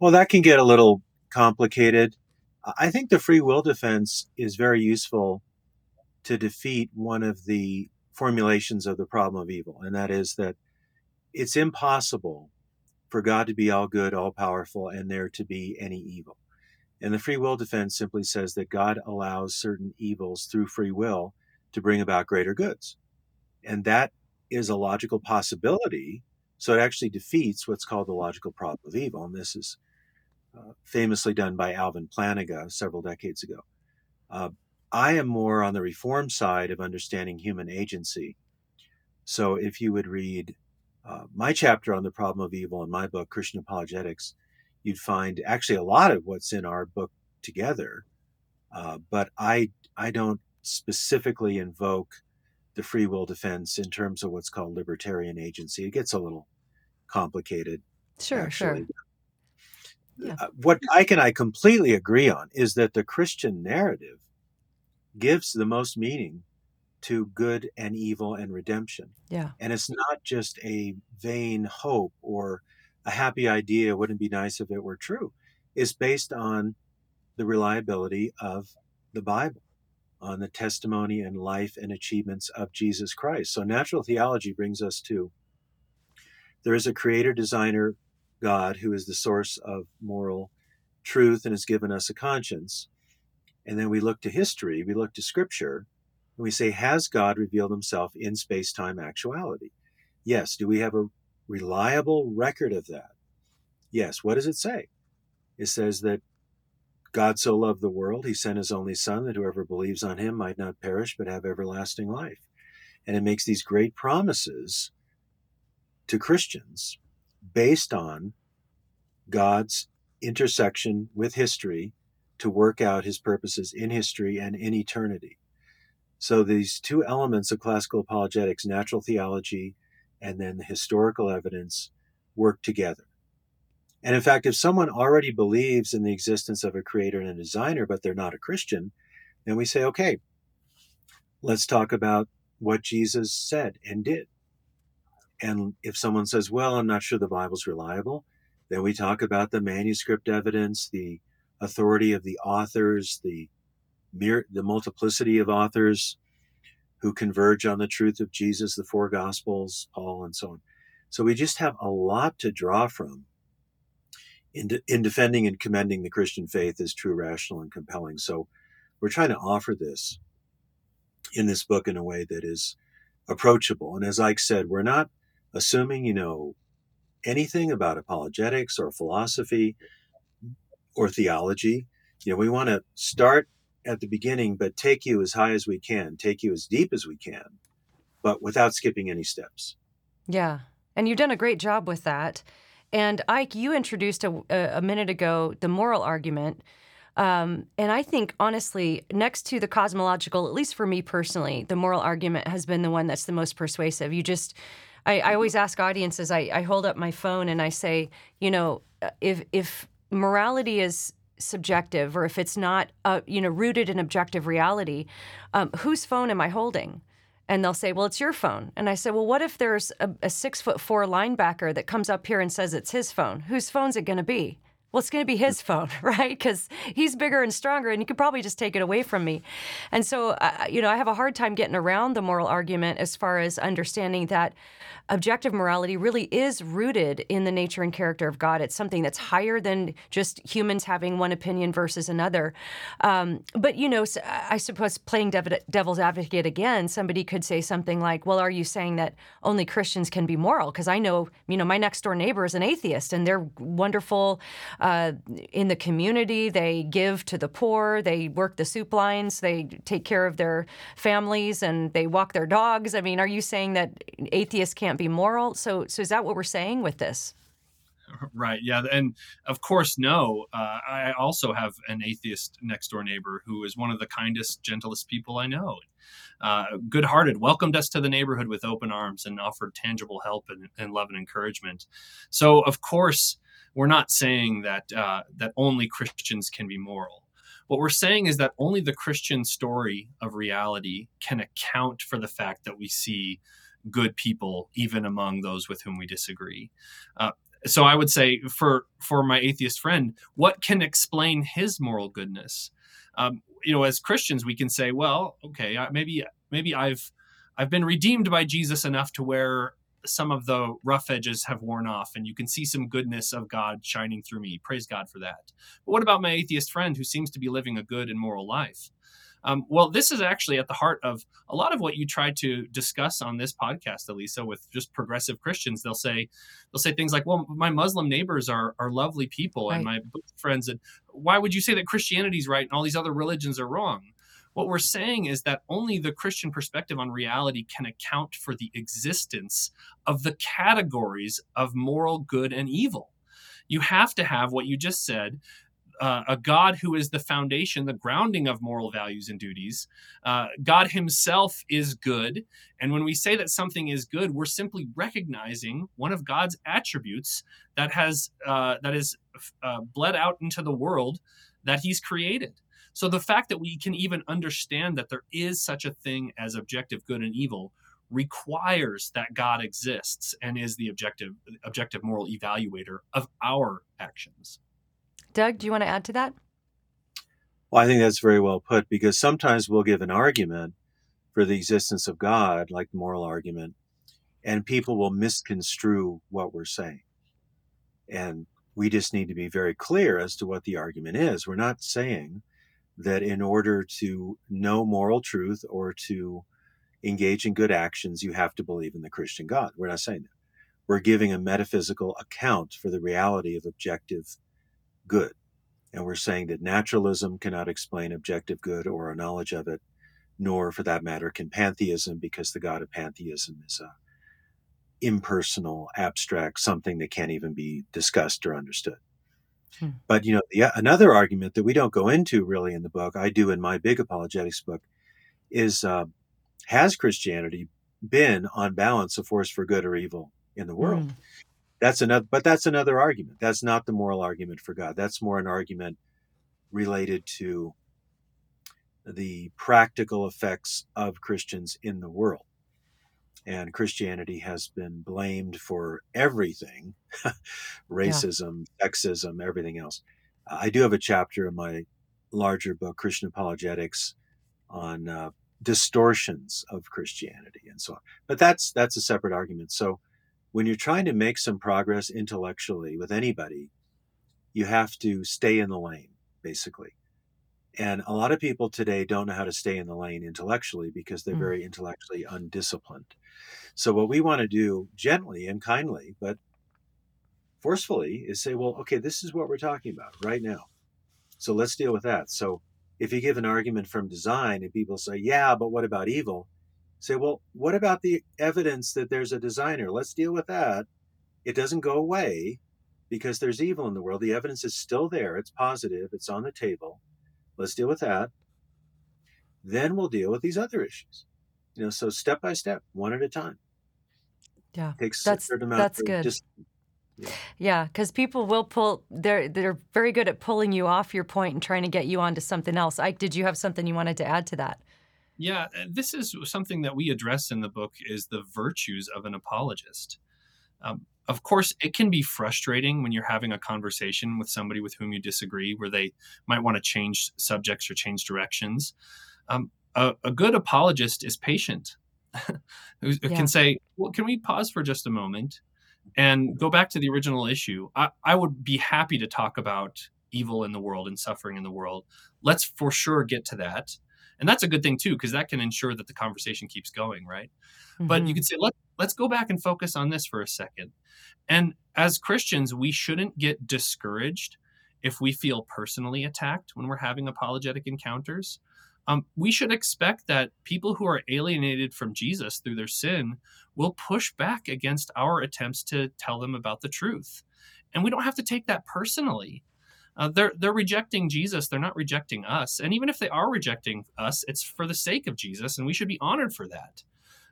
Well, that can get a little complicated. I think the free will defense is very useful to defeat one of the formulations of the problem of evil, and that is that it's impossible for God to be all good, all powerful, and there to be any evil. And the free will defense simply says that God allows certain evils through free will to bring about greater goods. And that is a logical possibility. So it actually defeats what's called the logical problem of evil. And this is uh, famously done by Alvin Plantinga several decades ago. Uh, I am more on the reform side of understanding human agency. So if you would read uh, my chapter on the problem of evil in my book, Christian Apologetics, you'd find actually a lot of what's in our book together. Uh, but I I don't specifically invoke the free will defense in terms of what's called libertarian agency. It gets a little complicated. Sure, actually. sure. Yeah. Uh, what Ike and I completely agree on is that the Christian narrative gives the most meaning to good and evil and redemption. Yeah. And it's not just a vain hope or a happy idea, wouldn't it be nice if it were true. It's based on the reliability of the Bible, on the testimony and life and achievements of Jesus Christ. So natural theology brings us to there is a creator designer God who is the source of moral truth and has given us a conscience. And then we look to history, we look to scripture, and we say, Has God revealed himself in space time actuality? Yes. Do we have a reliable record of that? Yes. What does it say? It says that God so loved the world, he sent his only Son, that whoever believes on him might not perish, but have everlasting life. And it makes these great promises to Christians based on God's intersection with history to work out his purposes in history and in eternity. So these two elements of classical apologetics, natural theology and then the historical evidence, work together. And in fact, if someone already believes in the existence of a creator and a designer, but they're not a Christian, then we say, okay, let's talk about what Jesus said and did. And if someone says, well, I'm not sure the Bible's reliable, then we talk about the manuscript evidence, the authority of the authors, the mere, the multiplicity of authors who converge on the truth of Jesus, the four gospels, Paul, and so on. So we just have a lot to draw from in, de- in defending and commending the Christian faith as true, rational, and compelling. So we're trying to offer this in this book in a way that is approachable. And as Ike said, we're not assuming you know anything about apologetics or philosophy or theology. You know, we want to start at the beginning, but take you as high as we can, take you as deep as we can, but without skipping any steps. Yeah. And you've done a great job with that. And Ike, you introduced a, a minute ago the moral argument. Um, and I think, honestly, next to the cosmological, at least for me personally, the moral argument has been the one that's the most persuasive. You just I, I always ask audiences, I, I hold up my phone and I say, you know, if if morality is subjective or if it's not, uh, you know, rooted in objective reality, um, whose phone am I holding? And they'll say, well, it's your phone. And I say, well, what if there's a, a six foot four linebacker that comes up here and says it's his phone? Whose phone's it going to be? Well, it's going to be his phone, right? Because he's bigger and stronger, and he could probably just take it away from me. And so, uh, you know, I have a hard time getting around the moral argument as far as understanding that objective morality really is rooted in the nature and character of God. It's something that's higher than just humans having one opinion versus another. Um, but, you know, I suppose playing devil's advocate again, somebody could say something like, well, are you saying that only Christians can be moral? Because I know, you know, my next door neighbor is an atheist and they're wonderful uh, in the community. They give to the poor, they work the soup lines, they take care of their families, and they walk their dogs. I mean, are you saying that atheists can't be moral. So, so is that what we're saying with this? Right. Yeah. And of course, no. Uh, I also have an atheist next door neighbor who is one of the kindest, gentlest people I know. Uh, good hearted, welcomed us to the neighborhood with open arms and offered tangible help and, and love and encouragement. So, of course, we're not saying that uh, that only Christians can be moral. What we're saying is that only the Christian story of reality can account for the fact that we see good people even among those with whom we disagree. Uh, so I would say for for my atheist friend, what can explain his moral goodness? Um, you know, as Christians, we can say, well, okay, maybe maybe I've I've been redeemed by Jesus enough to where some of the rough edges have worn off and you can see some goodness of God shining through me. Praise God for that. But what about my atheist friend who seems to be living a good and moral life? Um, well, this is actually at the heart of a lot of what you try to discuss on this podcast, Alisa, with just progressive Christians. They'll say they'll say things like, "Well, my Muslim neighbors are are lovely people, right. and my friends, and why would you say that Christianity's right and all these other religions are wrong?" What we're saying is that only the Christian perspective on reality can account for the existence of the categories of moral good and evil. You have to have what you just said uh, a God who is the foundation, the grounding of moral values and duties. Uh, God Himself is good. And when we say that something is good, we're simply recognizing one of God's attributes that has uh, that is uh, bled out into the world that He's created. So the fact that we can even understand that there is such a thing as objective good and evil requires that God exists and is the objective objective moral evaluator of our actions. Doug, do you want to add to that? Well, I think that's very well put because sometimes we'll give an argument for the existence of God, like the moral argument, and people will misconstrue what we're saying. And we just need to be very clear as to what the argument is. We're not saying that in order to know moral truth or to engage in good actions, you have to believe in the Christian God. We're not saying that. We're giving a metaphysical account for the reality of objective good. And we're saying that naturalism cannot explain objective good or a knowledge of it, nor for that matter can pantheism, because the God of pantheism is a impersonal, abstract, something that can't even be discussed or understood. Hmm. But you know, the, another argument that we don't go into really in the book, I do in my big apologetics book, is uh, has Christianity been on balance a force for good or evil in the world? Hmm. That's another, but that's another argument. That's not the moral argument for God. That's more an argument related to the practical effects of Christians in the world. And Christianity has been blamed for everything racism, yeah. sexism, everything else. I do have a chapter in my larger book, Christian Apologetics, on uh, distortions of Christianity and so on. But that's that's a separate argument. So when you're trying to make some progress intellectually with anybody, you have to stay in the lane, basically. And a lot of people today don't know how to stay in the lane intellectually because they're mm. very intellectually undisciplined. So, what we want to do gently and kindly, but forcefully, is say, well, okay, this is what we're talking about right now. So, let's deal with that. So, if you give an argument from design and people say, yeah, but what about evil? say, well, what about the evidence that there's a designer? Let's deal with that. It doesn't go away because there's evil in the world. The evidence is still there. It's positive. It's on the table. Let's deal with that. Then we'll deal with these other issues. You know, so step by step, one at a time. Yeah, takes that's that's good. Just, yeah, because yeah, people will pull. They're they're very good at pulling you off your point and trying to get you onto something else. Ike, did you have something you wanted to add to that? Yeah, uh, this is something that we address in the book is the virtues of an apologist. Um, of course, it can be frustrating when you're having a conversation with somebody with whom you disagree, where they might want to change subjects or change directions. Um, a, a, good apologist is patient, who yeah. can say, "Well, can we pause for just a moment and go back to the original issue?" I, I would be happy to talk about evil in the world and suffering in the world. Let's for sure get to that and that's a good thing too because that can ensure that the conversation keeps going right mm-hmm. but you mm-hmm. could say let, let's go back and focus on this for a second and as christians we shouldn't get discouraged if we feel personally attacked when we're having apologetic encounters um, we should expect that people who are alienated from jesus through their sin will push back against our attempts to tell them about the truth And we don't have to take that personally. Uh, they're they're rejecting Jesus. They're not rejecting us. And even if they are rejecting us, it's for the sake of Jesus, and we should be honored for that.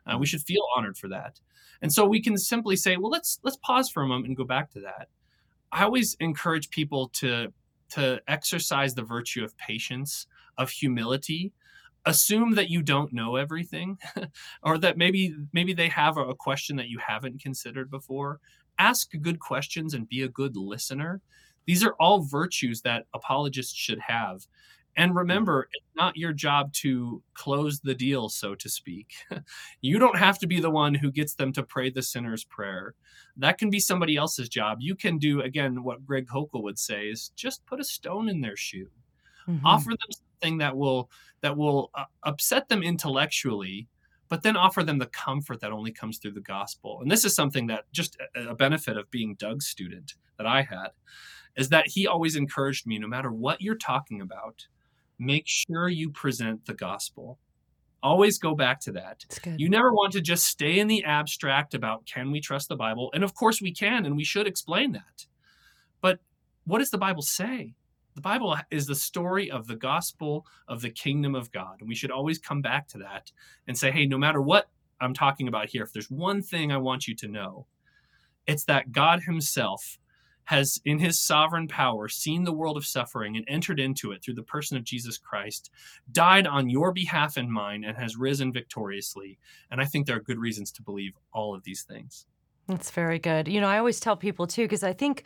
Uh, we should feel honored for that. And so we can simply say, well, let's let's pause for a moment and go back to that. I always encourage people to to exercise the virtue of patience, of humility. Assume that you don't know everything, or that maybe maybe they have a question that you haven't considered before. Ask good questions and be a good listener. These are all virtues that apologists should have. And remember, it's not your job to close the deal, so to speak. you don't have to be the one who gets them to pray the sinner's prayer. That can be somebody else's job. You can do, again, what Greg Koukl would say is just put a stone in their shoe. Mm-hmm. Offer them something that will that will uh, upset them intellectually, but then offer them the comfort that only comes through the gospel. And this is something that just a, a benefit of being Doug's student that I had is that he always encouraged me no matter what you're talking about make sure you present the gospel. Always go back to that. You never want to just stay in the abstract about can we trust the Bible? And of course we can, and we should explain that. But what does the Bible say? The Bible is the story of the gospel of the kingdom of God. And we should always come back to that and say, hey, no matter what I'm talking about here, if there's one thing I want you to know, it's that God Himself has, in his sovereign power, seen the world of suffering and entered into it through the person of Jesus Christ, died on your behalf and mine, and has risen victoriously. And I think there are good reasons to believe all of these things. That's very good. You know, I always tell people too, because I think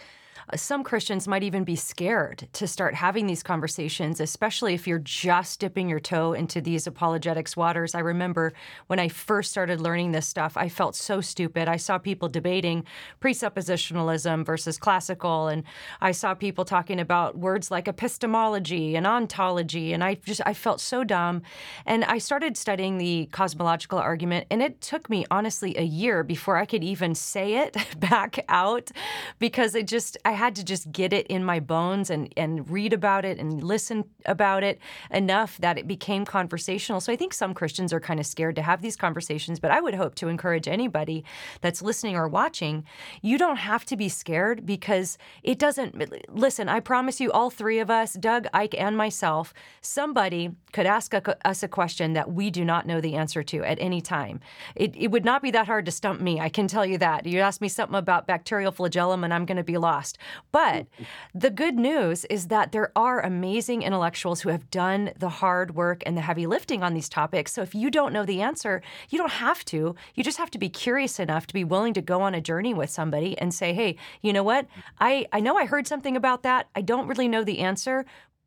Uh, some Christians might even be scared to start having these conversations, especially if you're just dipping your toe into these apologetics waters. I remember when I first started learning this stuff, I felt so stupid. I saw people debating presuppositionalism versus classical, and I saw people talking about words like epistemology and ontology, and I just I felt so dumb. And I started studying the cosmological argument, and it took me honestly a year before I could even say it back out because it just I had to just get it in my bones and and read about it and listen about it enough that it became conversational. So I think some Christians are kind of scared to have these conversations, but I would hope to encourage anybody that's listening or watching, you don't have to be scared because it doesn't listen, I promise you all three of us, Doug, Ike and myself, somebody could ask a, us a question that we do not know the answer to at any time. It, it would not be that hard to stump me. I can tell you that. You ask me something about bacterial flagellum and I'm going to be lost. But the good news is that there are amazing intellectuals who have done the hard work and the heavy lifting on these topics. So if you don't know the answer, you don't have to. You just have to be curious enough to be willing to go on a journey with somebody and say, hey, you know what? I, I know I heard something about that. I don't really know the answer,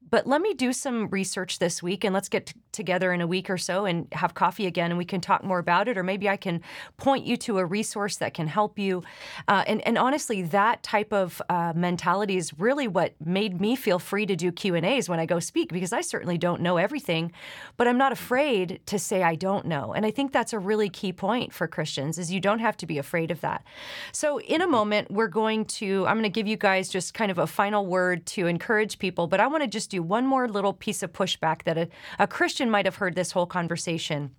but let me do some research this week and let's get together in a week or so and have coffee again and we can talk more about it. Or maybe I can point you to a resource that can help you. Uh, and, and honestly, that type of uh, mentality is really what made me feel free to do Q&As when I go speak because I certainly don't know everything, but I'm not afraid to say I don't know. And I think that's a really key point for Christians is you don't have to be afraid of that. So in a moment, we're going to, I'm going to give you guys just kind of a final word to encourage people, but I want to just do one more little piece of pushback that a, a Christian might have heard this whole conversation.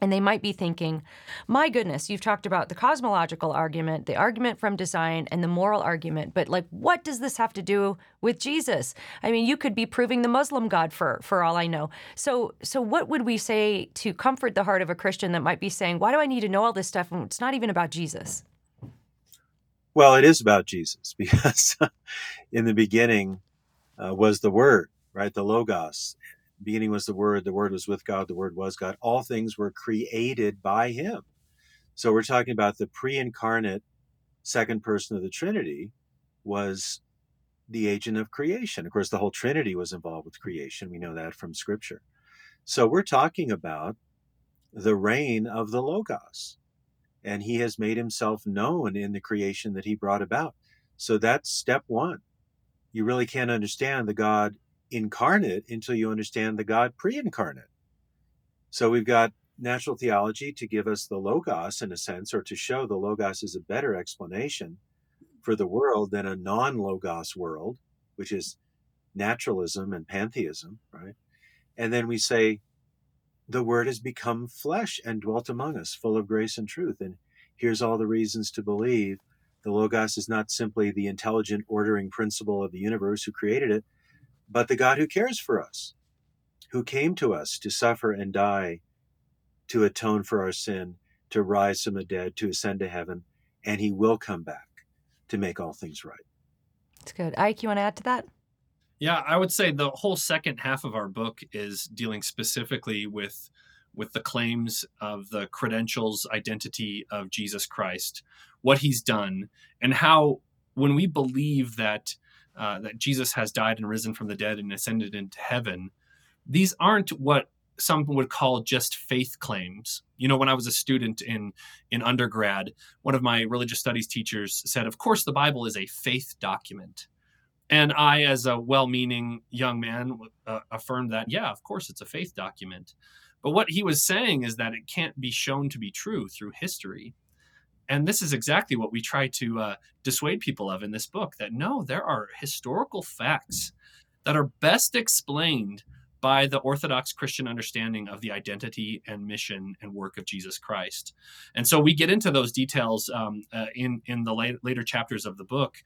And they might be thinking, my goodness, you've talked about the cosmological argument, the argument from design, and the moral argument, but like, what does this have to do with Jesus? I mean, you could be proving the Muslim God for, for all I know. So, so what would we say to comfort the heart of a Christian that might be saying, why do I need to know all this stuff? And It's not even about Jesus. Well, it is about Jesus because in the beginning uh, was the Word, right? The Logos. Beginning was the Word, the Word was with God, the Word was God. All things were created by Him. So we're talking about the pre incarnate second person of the Trinity was the agent of creation. Of course, the whole Trinity was involved with creation. We know that from Scripture. So we're talking about the reign of the Logos. And he has made himself known in the creation that he brought about. So that's step one. You really can't understand the God incarnate until you understand the God pre incarnate. So we've got natural theology to give us the Logos in a sense, or to show the Logos is a better explanation for the world than a non Logos world, which is naturalism and pantheism, right? And then we say, the Word has become flesh and dwelt among us, full of grace and truth. And here's all the reasons to believe The Logos is not simply the intelligent ordering principle of the universe who created it, but the God who cares for us, who came to us to suffer and die, to atone for our sin, to rise from the dead, to ascend to heaven, and he will come back to make all things right. That's good. Ike, you want to add to that? Yeah, I would say the whole second half of our book is dealing specifically with with the claims of the credentials, identity of Jesus Christ, what he's done, and how when we believe that uh, that Jesus has died and risen from the dead and ascended into heaven, these aren't what some would call just faith claims. You know, when I was a student in in undergrad, one of my religious studies teachers said, "Of course, the Bible is a faith document." And I, as a well-meaning young man, uh, affirmed that, yeah, of course, it's a faith document. But what he was saying is that it can't be shown to be true through history. And this is exactly what we try to uh, dissuade people of in this book that no, there are historical facts that are best explained by the Orthodox Christian understanding of the identity and mission and work of Jesus Christ. And so we get into those details um, uh, in in the late, later chapters of the book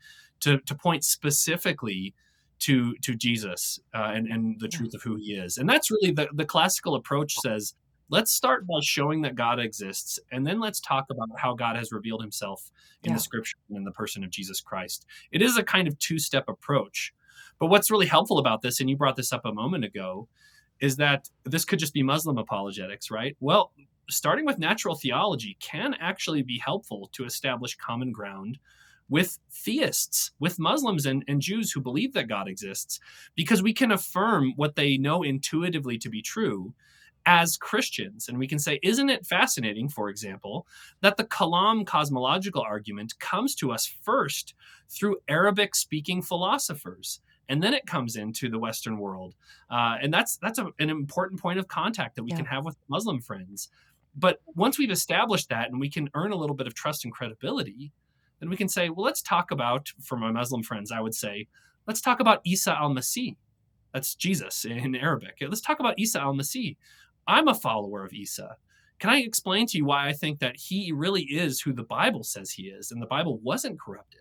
to to point specifically to to Jesus uh, and and the truth of who He is. And that's really the the classical approach says. Let's start by showing that God exists, and then let's talk about how God has revealed himself in Yeah. the scripture and in the person of Jesus Christ. It is a kind of two step approach. But what's really helpful about this, and you brought this up a moment ago, is that this could just be Muslim apologetics, right? Well, starting with natural theology can actually be helpful to establish common ground with theists, with Muslims and, and Jews who believe that God exists, because we can affirm what they know intuitively to be true as Christians. And we can say, isn't it fascinating, for example, that the Kalam cosmological argument comes to us first through Arabic speaking philosophers? and then it comes into the Western world, uh, and that's that's a, an important point of contact that we Yeah. can have with Muslim friends. But once we've established that, and we can earn a little bit of trust and credibility, then we can say, well, let's talk about for my Muslim friends. I would say, let's talk about Isa al Masih. That's Jesus in Arabic. Let's talk about Isa al Masih. I'm a follower of Isa. Can I explain to you why I think that he really is who the Bible says he is, and the Bible wasn't corrupted?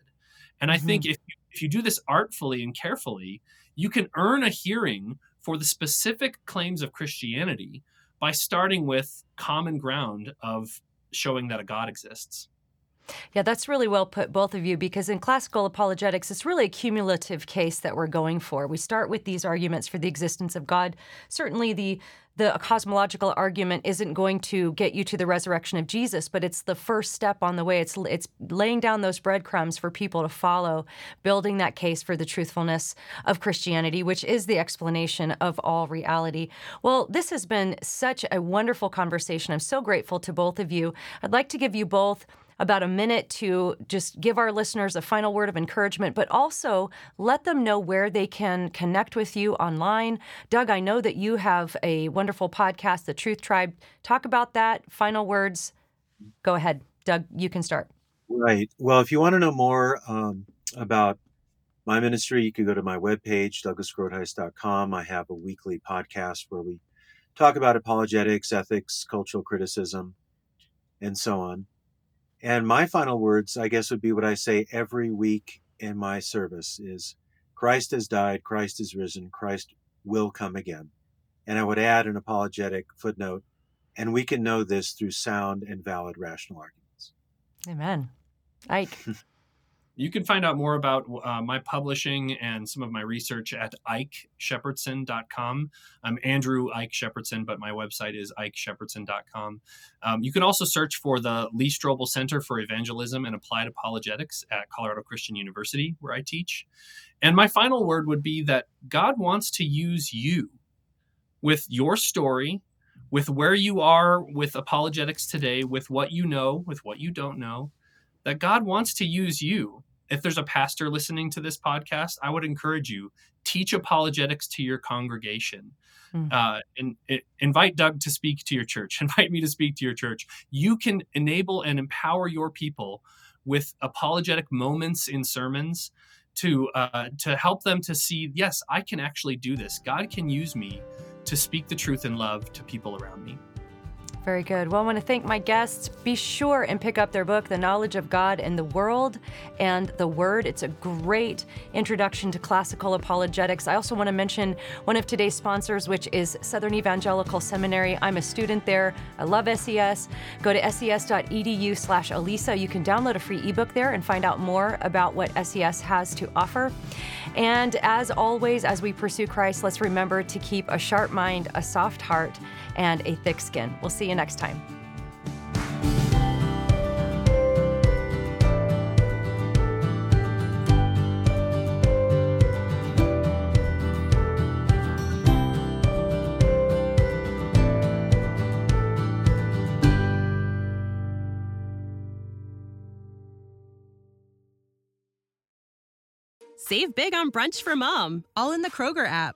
And I mm-hmm. think if you, if you do this artfully and carefully, you can earn a hearing for the specific claims of Christianity by starting with common ground of showing that a God exists. Yeah, that's really well put, both of you, because in classical apologetics, it's really a cumulative case that we're going for. We start with these arguments for the existence of God. Certainly, the the cosmological argument isn't going to get you to the resurrection of Jesus, but it's the first step on the way. It's it's laying down those breadcrumbs for people to follow, building that case for the truthfulness of Christianity, which is the explanation of all reality. Well, this has been such a wonderful conversation. I'm so grateful to both of you. I'd like to give you both about a minute to just give our listeners a final word of encouragement, but also let them know where they can connect with you online. Doug, I know that you have a wonderful podcast, The Truth Tribe. Talk about that. Final words. Go ahead. Doug, you can start. Right. Well, if you want to know more um, about my ministry, you can go to my webpage, douglasgroothuis.com. I have a weekly podcast where we talk about apologetics, ethics, cultural criticism, and so on. And my final words, I guess, would be what I say every week in my service is Christ has died, Christ is risen, Christ will come again. And I would add an apologetic footnote, and we can know this through sound and valid rational arguments. Amen. Ike. You can find out more about uh, my publishing and some of my research at ikeshepardson.com. I'm Andrew Ike Shepardson, but my website is ikeshepardson.com. Um, you can also search for the Lee Strobel Center for Evangelism and Applied Apologetics at Colorado Christian University, where I teach. And my final word would be that God wants to use you with your story, with where you are with apologetics today, with what you know, with what you don't know, that God wants to use you. If there's a pastor listening to this podcast, I would encourage you teach apologetics to your congregation. Mm. Uh, and, and invite Doug to speak to your church. Invite me to speak to your church. You can enable and empower your people with apologetic moments in sermons to uh, to help them to see. Yes, I can actually do this. God can use me to speak the truth in love to people around me. Very good. Well, I want to thank my guests. Be sure and pick up their book, The Knowledge of God and the World and the Word. It's a great introduction to classical apologetics. I also want to mention one of today's sponsors, which is Southern Evangelical Seminary. I'm a student there. I love SES. Go to ses.edu slash Alisa. You can download a free ebook there and find out more about what SES has to offer. And as always, as we pursue Christ, let's remember to keep a sharp mind, a soft heart, and a thick skin. We'll see you next time. Save big on brunch for mom, all in the Kroger app.